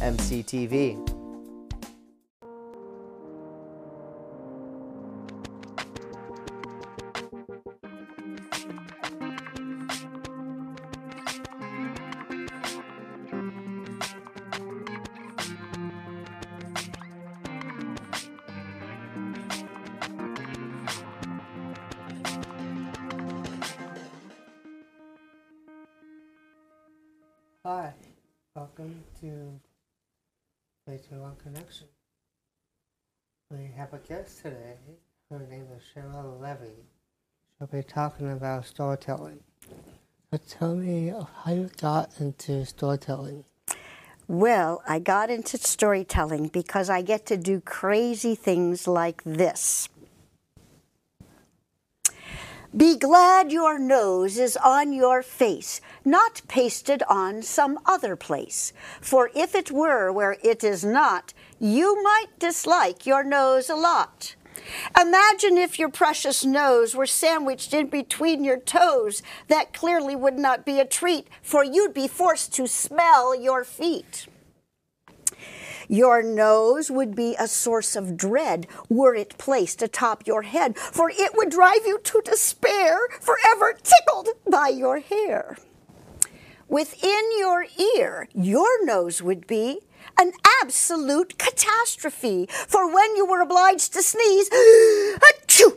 mctv. Hi, welcome to Play to One Connection. We have a guest today. Her name is Cheryl Levy. She'll be talking about storytelling. So tell me how you got into storytelling. Well, I got into storytelling because I get to do crazy things like this. Be glad your nose is on your face, not pasted on some other place. For if it were where it is not, you might dislike your nose a lot. Imagine if your precious nose were sandwiched in between your toes. That clearly would not be a treat, for you'd be forced to smell your feet. Your nose would be a source of dread were it placed atop your head, for it would drive you to despair, forever tickled by your hair. Within your ear, your nose would be an absolute catastrophe, for when you were obliged to sneeze, achoo,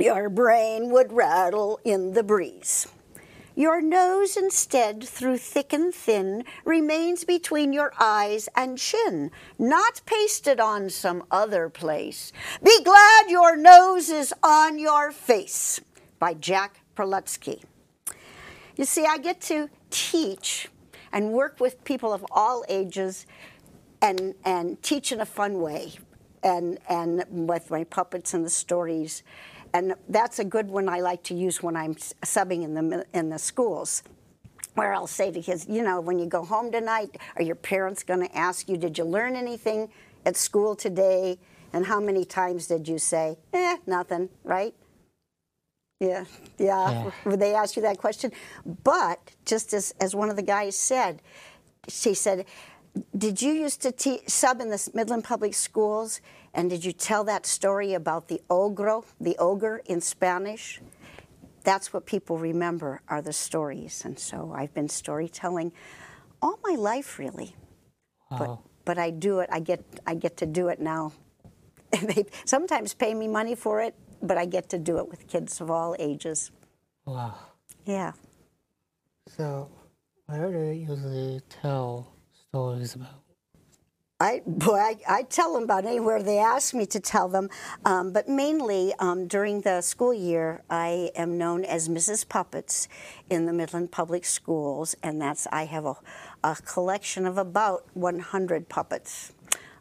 your brain would rattle in the breeze. Your nose instead, through thick and thin, remains between your eyes and chin, not pasted on some other place. Be glad your nose is on your face. By Jack Prelutsky. You see, I get to teach and work with people of all ages and, and teach in a fun way and, and with my puppets and the stories and that's a good one I like to use when I'm subbing in the in the schools. Where I'll say to kids, you know, when you go home tonight, are your parents going to ask you, did you learn anything at school today? And how many times did you say, eh, nothing, right? Yeah, yeah. yeah. They ask you that question. But just as, as one of the guys said, she said, did you used to te- sub in the Midland Public Schools and did you tell that story about the ogro, the ogre in Spanish? That's what people remember are the stories. And so I've been storytelling all my life, really. Wow. But, but I do it, I get, I get to do it now. they sometimes pay me money for it, but I get to do it with kids of all ages. Wow. Yeah. So, where do you usually tell stories about? I, boy, I, I, tell them about anywhere they ask me to tell them, um, but mainly um, during the school year, I am known as Mrs. Puppets in the Midland Public Schools, and that's I have a, a collection of about 100 puppets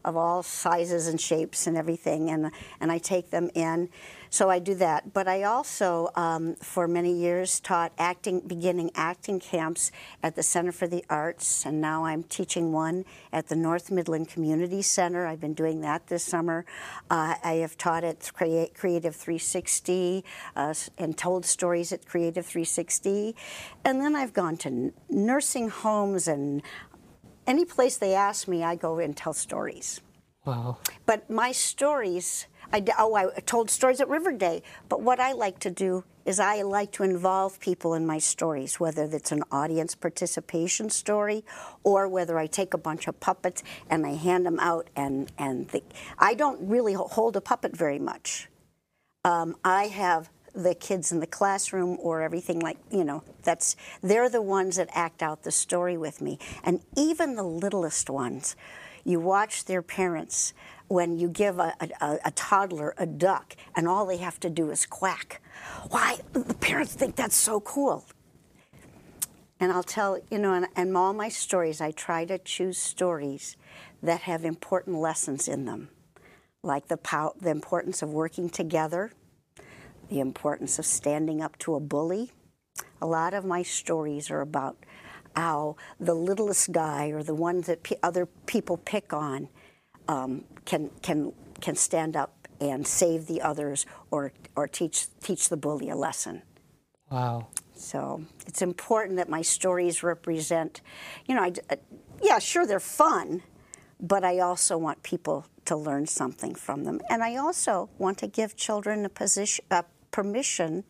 of all sizes and shapes and everything, and and I take them in. So I do that. But I also, um, for many years, taught acting, beginning acting camps at the Center for the Arts, and now I'm teaching one at the North Midland Community Center. I've been doing that this summer. Uh, I have taught at Creative 360 uh, and told stories at Creative 360. And then I've gone to nursing homes and any place they ask me, I go and tell stories. Wow. But my stories, I, oh, I told stories at River Day. But what I like to do is I like to involve people in my stories, whether it's an audience participation story or whether I take a bunch of puppets and I hand them out. And, and the, I don't really hold a puppet very much. Um, I have the kids in the classroom or everything like you know that's they're the ones that act out the story with me. And even the littlest ones you watch their parents when you give a, a, a, toddler a duck and all they have to do is quack. Why the parents think that's so cool. And I'll tell, you know, and, and all my stories, I try to choose stories that have important lessons in them, like the, pow- the importance of working together, the importance of standing up to a bully. A lot of my stories are about how the littlest guy or the one that pe- other people pick on um, can, can, can stand up and save the others or, or teach, teach the bully a lesson. Wow. So it's important that my stories represent, you know, I, uh, yeah, sure, they're fun, but I also want people to learn something from them. And I also want to give children a position, a permission,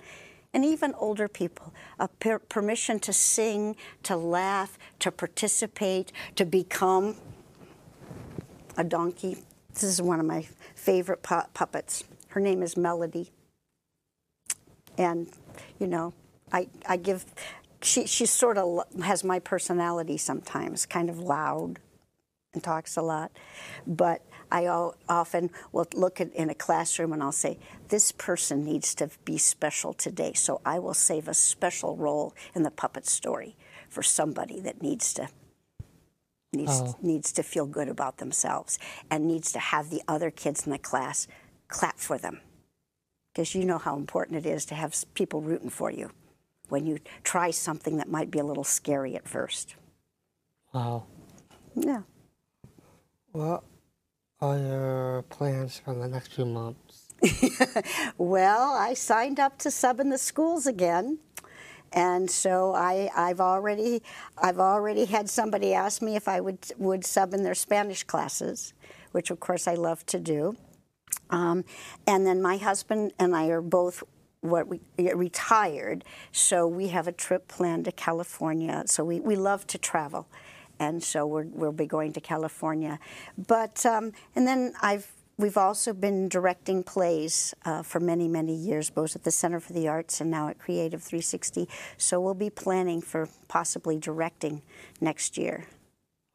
and even older people, a per- permission to sing, to laugh, to participate, to become a donkey. This is one of my favorite pu- puppets. Her name is Melody. And, you know, I, I give, she, she sort of has my personality sometimes, kind of loud and talks a lot. But I often will look at, in a classroom and I'll say, this person needs to be special today. So I will save a special role in the puppet story for somebody that needs to needs Oh. needs to feel good about themselves and needs to have the other kids in the class clap for them because you know how important it is to have people rooting for you when you try something that might be a little scary at first. Wow. Yeah. What are your plans for the next few months? Well, I signed up to sub in the schools again. And so I, I've already, I've already had somebody ask me if I would would sub in their Spanish classes, which of course I love to do. Um, and then my husband and I are both what we retired, so we have a trip planned to California. So we, we love to travel, and so we're, we'll be going to California. But um, and then I've we've also been directing plays uh, for many many years, both at the Center for the Arts and now at Creative 360. So we'll be planning for possibly directing next year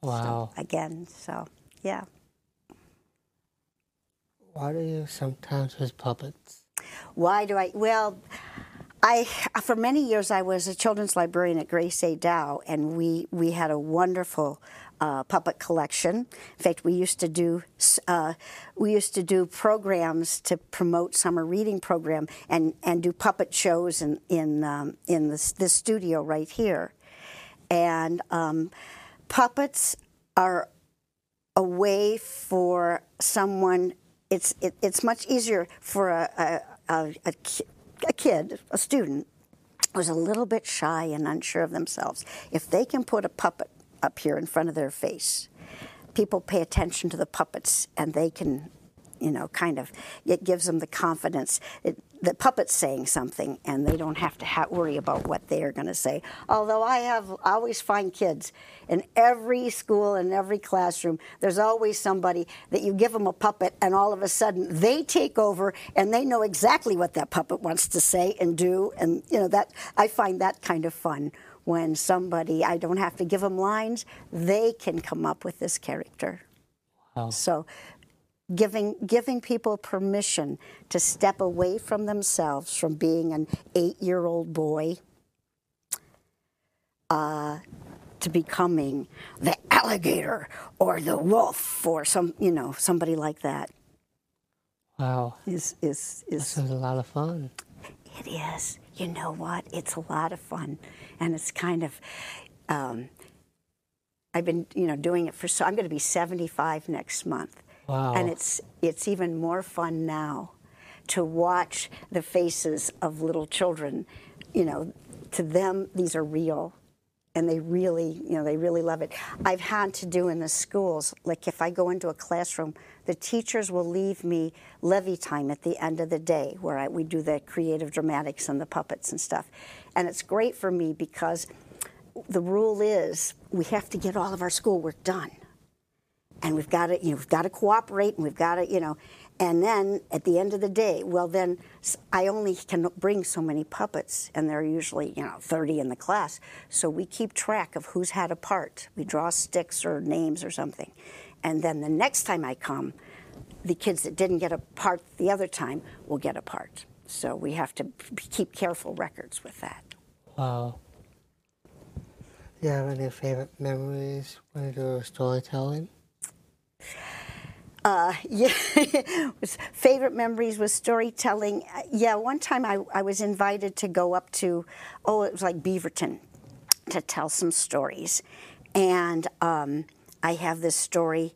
Wow. again. So yeah. Why do you sometimes use puppets? Why do I? Well, I for many years I was a children's librarian at Grace A. Dow, and we we had a wonderful uh, puppet collection. In fact, we used to do uh, we used to do programs to promote summer reading program and and do puppet shows in in um, in this this studio right here, and um, puppets are a way for someone. It's it, it's much easier for a a, a, a a kid, a student, who's a little bit shy and unsure of themselves. If they can put a puppet up here in front of their face, people pay attention to the puppets, and they can, you know, kind of it gives them the confidence. It, the puppet's saying something, and they don't have to ha- worry about what they are going to say. Although I have I always find kids in every school in every classroom. There's always somebody that you give them a puppet, and all of a sudden they take over, and they know exactly what that puppet wants to say and do. And you know that I find that kind of fun when somebody I don't have to give them lines; they can come up with this character. Wow. So giving giving people permission to step away from themselves from being an eight-year-old boy uh, to becoming the alligator or the wolf or some you know somebody like that Wow. is is is sounds a lot of fun. it is. You know what? It's a lot of fun, and it's kind of. Um, I've been, you know, doing it for so. I'm going to be 75 next month, Wow. and it's it's even more fun now to watch the faces of little children. You know, to them these are real, and they really, you know, they really love it. I've had to do in the schools, like if I go into a classroom, the teachers will leave me levy time at the end of the day where I, we do the creative dramatics and the puppets and stuff. And it's great for me because the rule is we have to get all of our schoolwork done and we've got to you know we've got to cooperate and we've got to you know and then at the end of the day well then I only can bring so many puppets and there are usually you know 30 in the class. So we keep track of who's had a part. We draw sticks or names or something. And then the next time i come the kids that didn't get a part the other time will get a part. So we have to p- keep careful records with that. Wow. Do you have any favorite memories when you do storytelling? Uh, yeah, favorite memories was storytelling. Uh, Yeah, one time I, I was invited to go up to, oh, it was like Beaverton, to tell some stories, and um, I have this story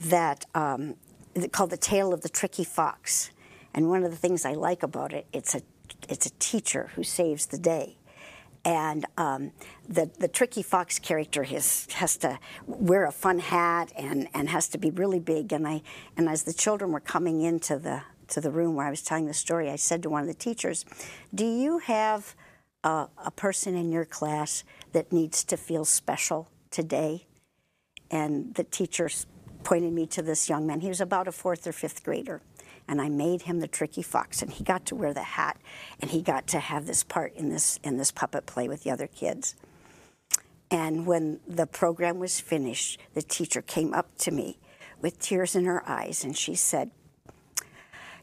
that um, called the Tale of the Tricky Fox, and one of the things I like about it, it's a it's a teacher who saves the day and um, the the tricky fox character has has to wear a fun hat and and has to be really big. And I and as the children were coming into the to the room where I was telling the story, I said to one of the teachers, "Do you have a, a person in your class that needs to feel special today?" And the teacher pointed me to this young man. He was about a fourth or fifth grader. And I made him the tricky fox, and he got to wear the hat, and he got to have this part in this in this puppet play with the other kids. And when the program was finished, the teacher came up to me with tears in her eyes, and she said,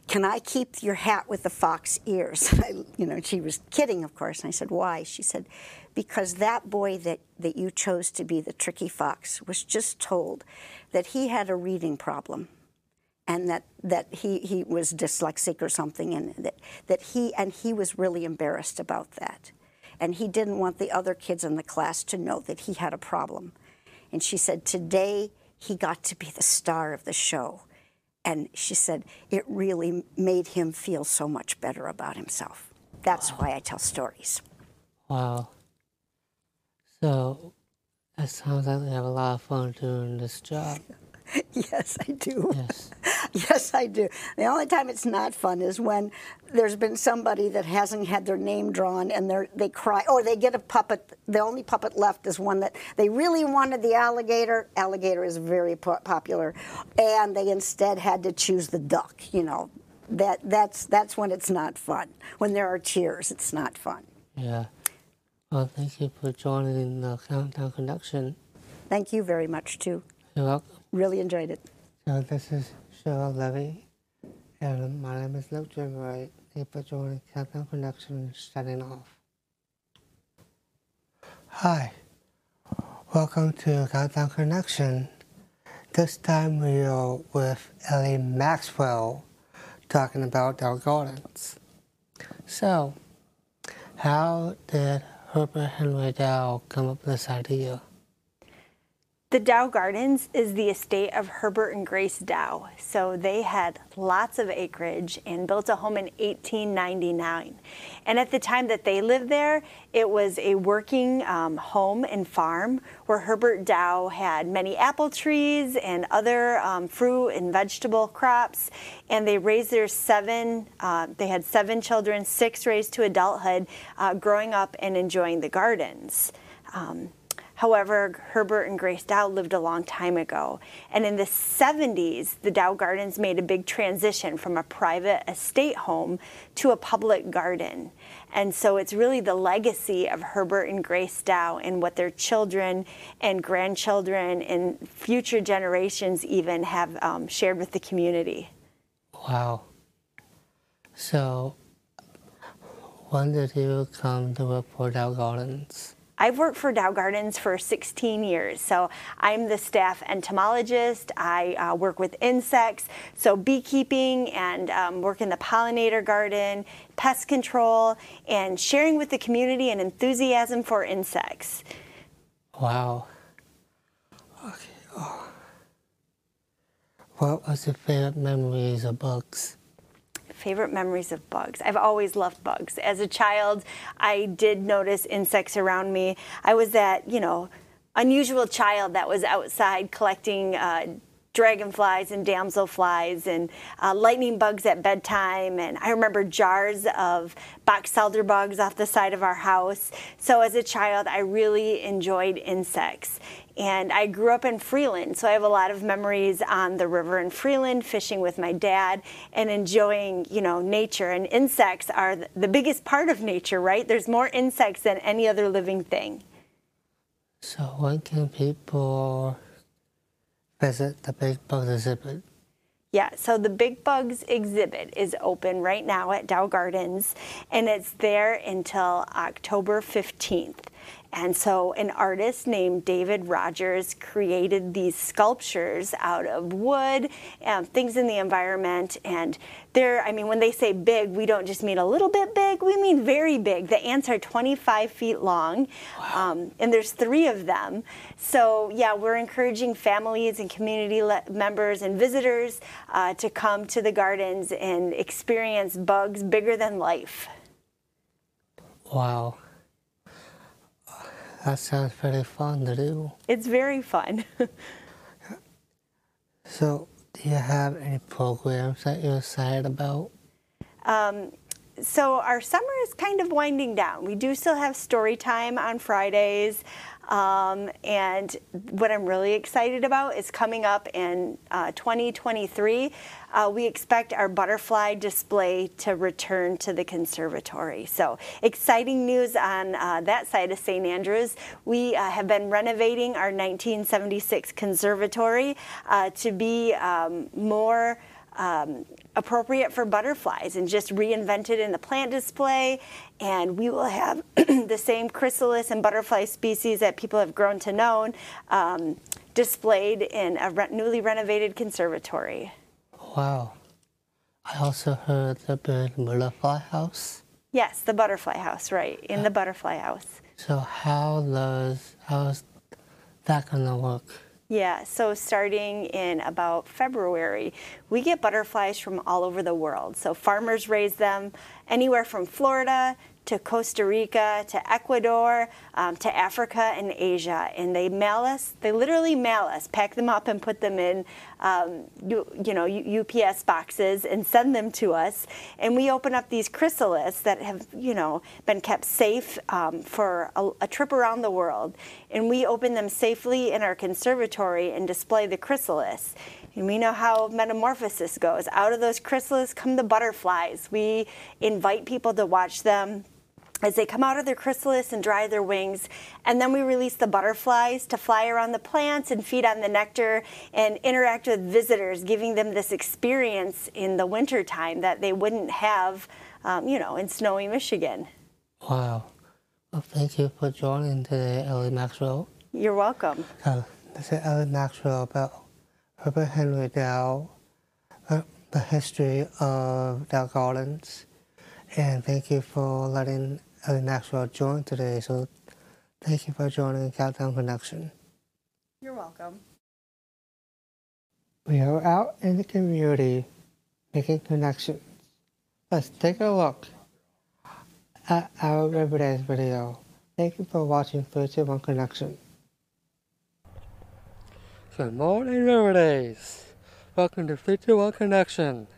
can I keep your hat with the fox ears? I, you know, she was kidding, of course. And I said, why? She said, because that boy that, that you chose to be the tricky fox was just told that he had a reading problem and that, that he, he was dyslexic or something and that, that he and he was really embarrassed about that. And he didn't want the other kids in the class to know that he had a problem. And she said, today he got to be the star of the show. And she said, it really made him feel so much better about himself. That's why I tell stories. Wow. So it sounds like you have a lot of fun doing this job. yes, I do. Yes. Yes, I do. The only time it's not fun is when there's been somebody that hasn't had their name drawn and they they cry, or they get a puppet. The only puppet left is one that they really wanted the alligator. Alligator is very po- popular, and they instead had to choose the duck. You know, that that's that's when it's not fun. When there are tears, it's not fun. Yeah. Well, thank you for joining the Countdown Connection. Thank you very much too. You're welcome. Really enjoyed it. So this is Levy, and my name is Luke for joining Countdown Connection, signing off. Hi, welcome to Countdown Connection. This time we are with Ellie Maxwell, talking about our gardens. So, how did Herbert Henry Dow come up with this idea? The Dow Gardens is the estate of Herbert and Grace Dow. So they had lots of acreage and built a home in 1899. And at the time that they lived there, it was a working um, home and farm where Herbert Dow had many apple trees and other um, fruit and vegetable crops. And they raised their seven, uh, they had seven children, six raised to adulthood, uh, growing up and enjoying the gardens. Um, However, Herbert and Grace Dow lived a long time ago. And in the 70s, the Dow Gardens made a big transition from a private estate home to a public garden. And so it's really the legacy of Herbert and Grace Dow and what their children and grandchildren and future generations even have um, shared with the community. Wow. So, when did you come to for Dow Gardens? I've worked for Dow Gardens for 16 years. So I'm the staff entomologist. I uh, work with insects, so beekeeping and um, work in the pollinator garden, pest control, and sharing with the community an enthusiasm for insects. Wow. Okay. Oh. What was your favorite memories of bugs? Favorite memories of bugs. I've always loved bugs. As a child, I did notice insects around me. I was that, you know, unusual child that was outside collecting uh, dragonflies and damselflies and uh, lightning bugs at bedtime. And I remember jars of box elder bugs off the side of our house. So as a child, I really enjoyed insects. And I grew up in Freeland, so I have a lot of memories on the river in Freeland, fishing with my dad and enjoying, you know, nature. And insects are the biggest part of nature, right? There's more insects than any other living thing. So, when can people visit the Big Bugs exhibit? Yeah, so the Big Bugs exhibit is open right now at Dow Gardens, and it's there until October 15th. And so, an artist named David Rogers created these sculptures out of wood and things in the environment. And they're, I mean, when they say big, we don't just mean a little bit big, we mean very big. The ants are 25 feet long, wow. um, and there's three of them. So, yeah, we're encouraging families and community le- members and visitors uh, to come to the gardens and experience bugs bigger than life. Wow. That sounds pretty fun to do. It's very fun. so, do you have any programs that you're excited about? Um, so our summer is kind of winding down. We do still have story time on Fridays. Um, and what I'm really excited about is coming up in uh, 2023. Uh, we expect our butterfly display to return to the conservatory. So, exciting news on uh, that side of St. Andrews. We uh, have been renovating our 1976 conservatory uh, to be um, more um, appropriate for butterflies and just reinvented in the plant display. And we will have the same chrysalis and butterfly species that people have grown to know um, displayed in a re- newly renovated conservatory. Wow. I also heard the bird butterfly house. Yes, the butterfly house, right, in uh, the butterfly house. So how does how's that gonna work? Yeah, so starting in about February, we get butterflies from all over the world. So farmers raise them anywhere from Florida to Costa Rica to Ecuador um, to Africa and Asia. And they mail us, they literally mail us, pack them up and put them in, um, you, you, know, UPS boxes and send them to us. And we open up these chrysalis that have, you know, been kept safe um, for a, a trip around the world. And we open them safely in our conservatory and display the chrysalis. And we know how metamorphosis goes. Out of those chrysalis come the butterflies. We invite people to watch them as they come out of their chrysalis and dry their wings. And then we release the butterflies to fly around the plants and feed on the nectar and interact with visitors, giving them this experience in the wintertime that they wouldn't have, um, you know, in snowy Michigan. Wow. Well, thank you for joining today, Ellie Maxwell. You're welcome. Uh, this is Ellie Maxwell about Herbert Henry Dow, uh, the history of Dow Gardens. And thank you for letting Ellie Maxwell join today. So thank you for joining Countdown Connection. You're welcome. We are out in the community making connections. Let's take a look at our River Days video. Thank you for watching 321 Connection. Good morning, River Days. Welcome to 321 Connection.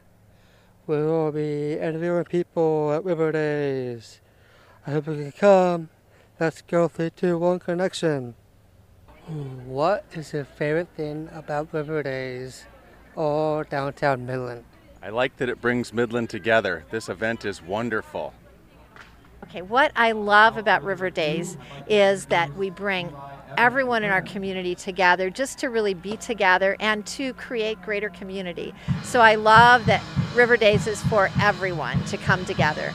We will be interviewing people at River Days. I hope you can come. Let's go 321 Connection. What is your favorite thing about River Days or downtown Midland? I like that it brings Midland together. This event is wonderful. Okay, what I love about River Days is that we bring everyone in our community together just to really be together and to create greater community. So I love that River Days is for everyone to come together.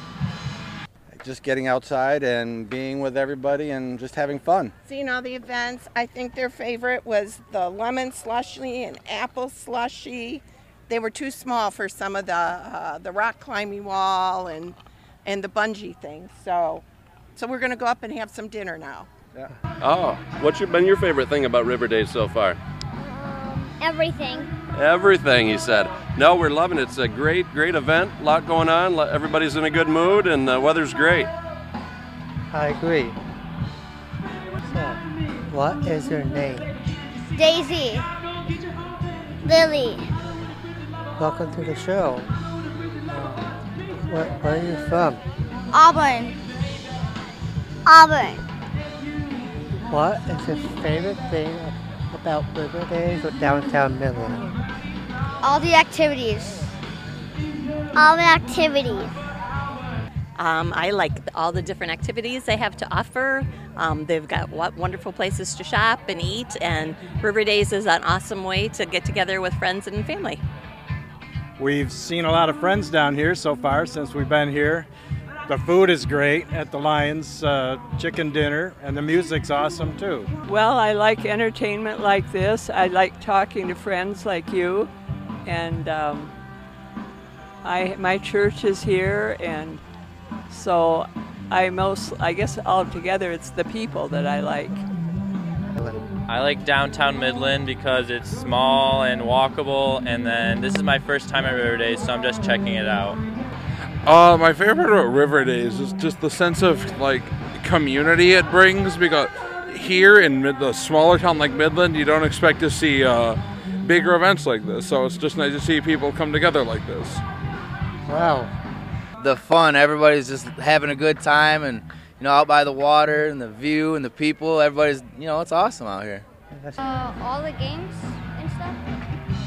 Just getting outside and being with everybody and just having fun. Seeing all the events, I think their favorite was the lemon slushy and apple slushy. They were too small for some of the uh, the rock climbing wall and and the bungee thing. So so we're going to go up and have some dinner now. Yeah. Oh, what's your, been your favorite thing about River Days so far? Um, everything. Everything, he said. No, we're loving it. It's a great, great event. A lot going on. Everybody's in a good mood, and the weather's great. I agree. So, what is your name? Daisy. Lily. Welcome to the show. Where, where are you from? Auburn. Auburn. What is your favorite thing about River Days or downtown Midland? All the activities. All the activities. Um, I like all the different activities they have to offer. Um, they've got wonderful places to shop and eat, and River Days is an awesome way to get together with friends and family. We've seen a lot of friends down here so far since we've been here. The food is great at the Lions uh, Chicken Dinner, and the music's awesome too. Well, I like entertainment like this. I like talking to friends like you, and um, I my church is here, and so I most I guess altogether it's the people that I like. I like downtown Midland because it's small and walkable, and then this is my first time at River Days, so I'm just checking it out. Uh, my favorite part about River Days is just the sense of like community it brings because here in mid- the smaller town like Midland, you don't expect to see uh, bigger events like this. So it's just nice to see people come together like this. Wow. The fun, everybody's just having a good time and you know out by the water and the view and the people, everybody's you know, it's awesome out here. Uh, all the games and stuff.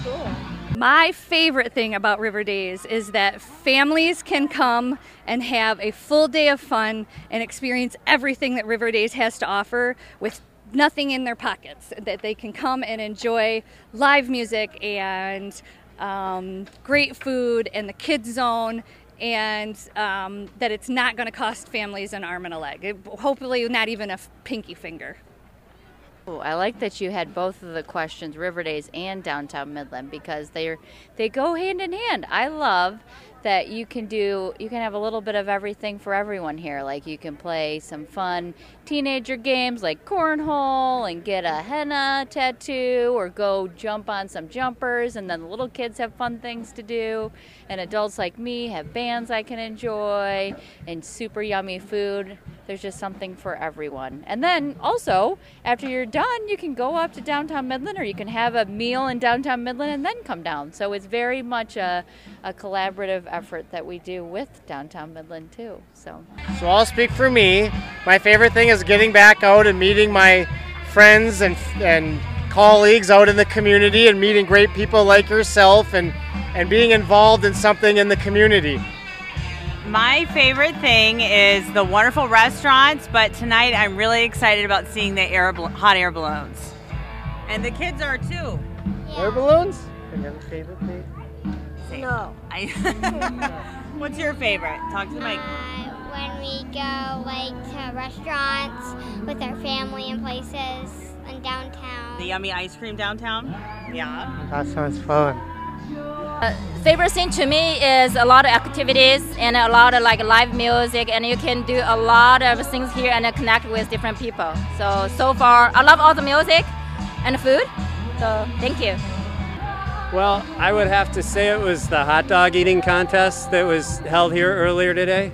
Cool. My favorite thing about River Days is that families can come and have a full day of fun and experience everything that River Days has to offer with nothing in their pockets. That they can come and enjoy live music and um, great food and the kids zone. And um, that it's not going to cost families an arm and a leg. It- hopefully, not even a pinky finger. Ooh, I like that you had both of the questions, River Days and Downtown Midland, because they're they go hand in hand. I love that you can do you can have a little bit of everything for everyone here. Like you can play some fun teenager games like cornhole and get a henna tattoo or go jump on some jumpers and then the little kids have fun things to do and adults like me have bands I can enjoy and super yummy food. There's just something for everyone. And then also, after you're done, you can go up to downtown Midland or you can have a meal in downtown Midland and then come down. So it's very much a, a collaborative effort that we do with downtown Midland too. So So I'll speak for me. My favorite thing is getting back out and meeting my friends and and colleagues out in the community and meeting great people like yourself and and being involved in something in the community. My favorite thing is the wonderful restaurants, but tonight I'm really excited about seeing the air hot air balloons. And the kids are too. Air balloons? And your favorite thing? No. I What's your favorite? Talk to the mic. When we go like to restaurants with our family and places and downtown. The yummy ice cream downtown? Yeah. That sounds fun. Uh, favorite thing to me is a lot of activities and a lot of like live music and you can do a lot of things here and connect with different people so so far i love all the music and the food so thank you Well, I would have to say it was the hot dog eating contest that was held here earlier today.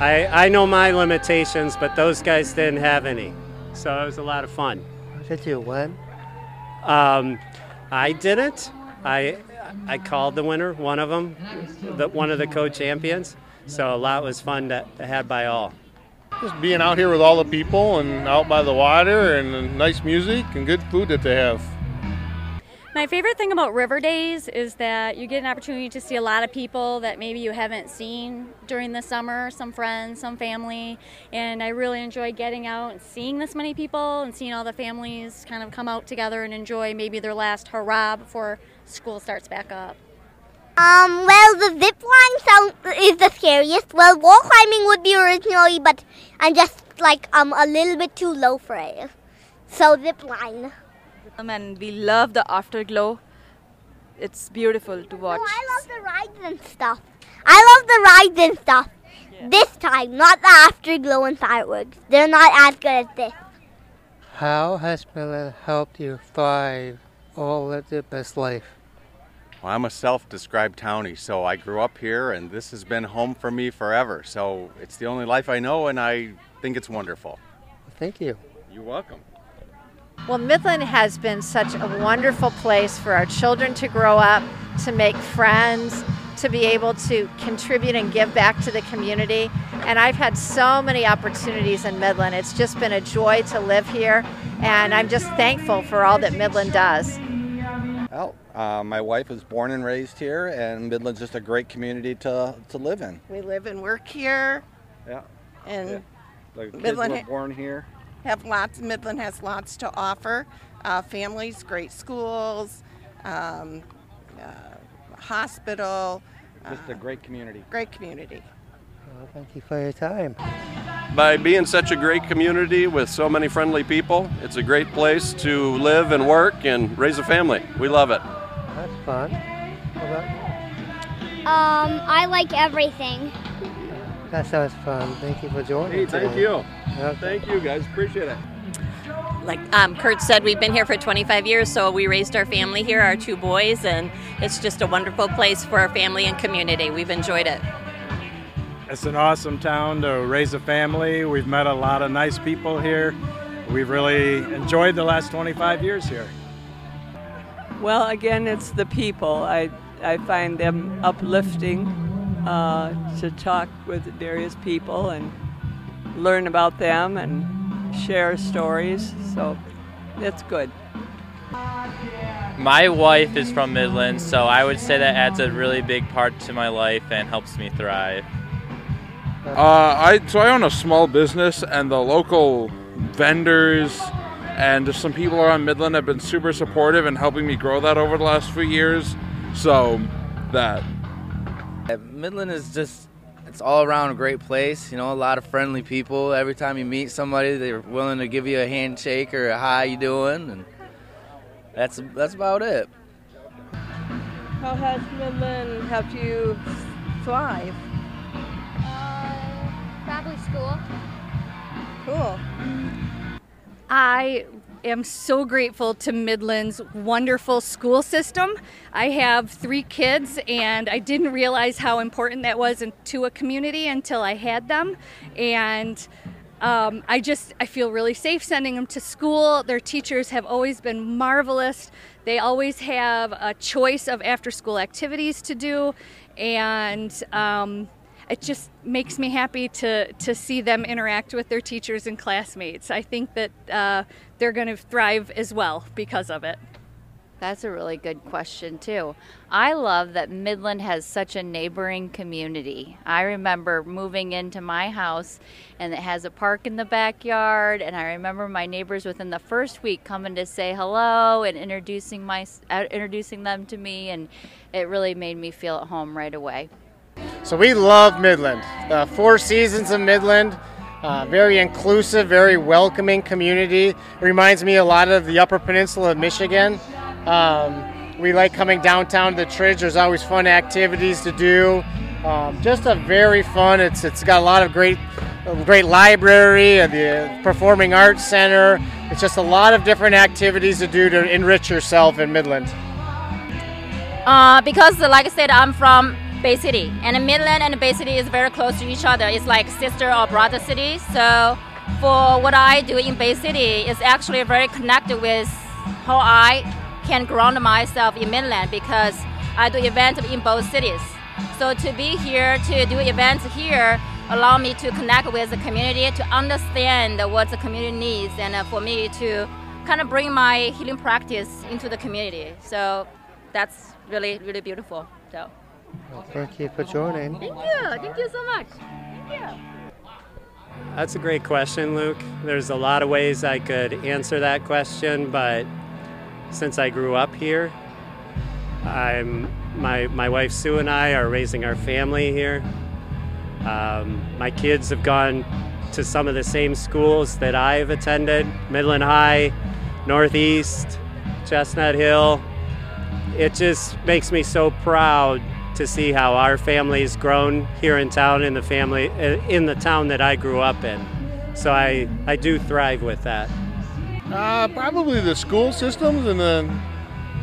I, I know my limitations, but those guys didn't have any. So it was a lot of fun. Did you win? Um, I didn't. I I called the winner, one of them, the, one of the co-champions. So a lot was fun to, to had by all. Just being out here with all the people and out by the water and nice music and good food that they have. My favorite thing about River Days is that you get an opportunity to see a lot of people that maybe you haven't seen during the summer, some friends, some family, and I really enjoy getting out and seeing this many people and seeing all the families kind of come out together and enjoy maybe their last hurrah before school starts back up. Um, well, the zip line sound is the scariest. Well, wall climbing would be originally, but I'm just like um a little bit too low for it. So zip line. And we love the afterglow. It's beautiful to watch. No, I love the rides and stuff. I love the rides and stuff. This time, not the afterglow and fireworks. They're not as good as this. How has Midland helped you thrive or live the best life? Well, I'm a self described townie, so I grew up here and this has been home for me forever. So it's the only life I know and I think it's wonderful. Thank you. You're welcome. Well, Midland has been such a wonderful place for our children to grow up, to make friends, to be able to contribute and give back to the community. And I've had so many opportunities in Midland. It's just been a joy to live here, and I'm just thankful for all that Midland does. Well, uh, my wife was born and raised here, and Midland's just a great community to, to live in. We live and work here. Yeah. And Yeah. The kids Midland were born here. Have lots. Midland has lots to offer. Uh, families, great schools, um, uh, hospital. Just a great community. Great community. Well, thank you for your time. By being such a great community with so many friendly people, it's a great place to live and work and raise a family. We love it. That's fun. How about Um, I like everything. That sounds fun. Thank you for joining. Hey, thank today. you. Okay. Thank you, guys. Appreciate it. Like um, Kurt said, we've been here for 25 years, so we raised our family here, our two boys, and it's just a wonderful place for our family and community. We've enjoyed it. It's an awesome town to raise a family. We've met a lot of nice people here. We've really enjoyed the last 25 years here. Well, again, it's the people. I, I find them uplifting uh, to talk with various people and learn about them and share stories. So it's good. My wife is from Midland, so I would say that adds a really big part to my life and helps me thrive. Uh, I so I own a small business, and the local vendors and just some people around Midland have been super supportive and helping me grow that over the last few years. So that Yeah, Midland is just it's all around a great place. You know, a lot of friendly people. Every time you meet somebody, they're willing to give you a handshake or a hi, you doing, and that's that's about it. How has Midland helped you thrive? Uh, Probably school. Cool. I am so grateful to Midland's wonderful school system. I have three kids, and I didn't realize how important that was to a community until I had them. And um, I just I feel really safe sending them to school. Their teachers have always been marvelous. They always have a choice of after-school activities to do, and um, it just makes me happy to to see them interact with their teachers and classmates. I think that uh, they're going to thrive as well because of it. That's a really good question, too. I love that Midland has such a neighboring community. I remember moving into my house and it has a park in the backyard, and I remember my neighbors within the first week coming to say hello and introducing my uh, introducing them to me and it really made me feel at home right away. So we love Midland. The Four Seasons of Midland, uh, very inclusive, very welcoming community. It reminds me a lot of the Upper Peninsula of Michigan. Um, we like coming downtown to the Tridge. There's always fun activities to do. Um, just a very fun. It's it's got a lot of great, great library, and the Performing Arts Center. It's just a lot of different activities to do to enrich yourself in Midland. Uh, because, like I said, I'm from Bay City, and Midland and Bay City is very close to each other. It's like sister or brother city. So, for what I do in Bay City, is actually very connected with how I can ground myself in Midland because I do events in both cities. So to be here to do events here allow me to connect with the community, to understand what the community needs, and uh, for me to kind of bring my healing practice into the community. So that's really really beautiful. So Thank you for joining. thank you, thank you so much. Thank you. That's a great question, Luke. There's a lot of ways I could answer that question, but since I grew up here, I'm my my wife Sue and I are raising our family here. Um, my kids have gone to some of the same schools that I've attended: Midland High, Northeast, Chestnut Hill. It just makes me so proud to see how our family's grown here in town in the family in the town that I grew up in. So I I do thrive with that. Uh, probably the school systems and then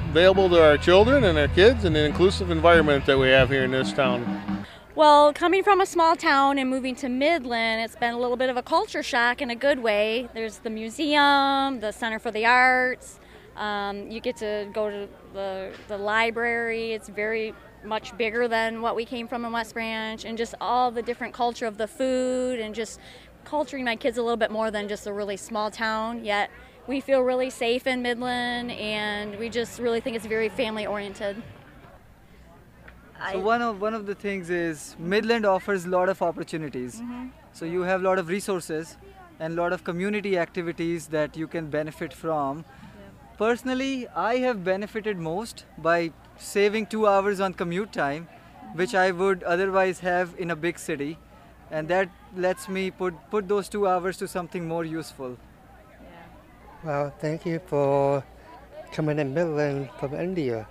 available to our children and our kids and the inclusive environment that we have here in this town. Well, coming from a small town and moving to Midland, it's been a little bit of a culture shock in a good way. There's the museum, the Center for the Arts. Um, you get to go to the, the library. It's very much bigger than what we came from in West Branch, and just all the different culture of the food and just culturing my kids a little bit more than just a really small town. Yet we feel really safe in Midland, and we just really think it's very family oriented. So one of one of the things is Midland offers a lot of opportunities. Mm-hmm. So you have a lot of resources and a lot of community activities that you can benefit from. Personally, I have benefited most by saving two hours on commute time, which I would otherwise have in a big city. and that lets me put put those two hours to something more useful. Well, thank you for coming in Midland from India.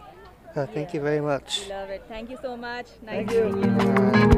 Uh, thank you very much. Love it. Thank you so much. Nice Thank to you. meet you.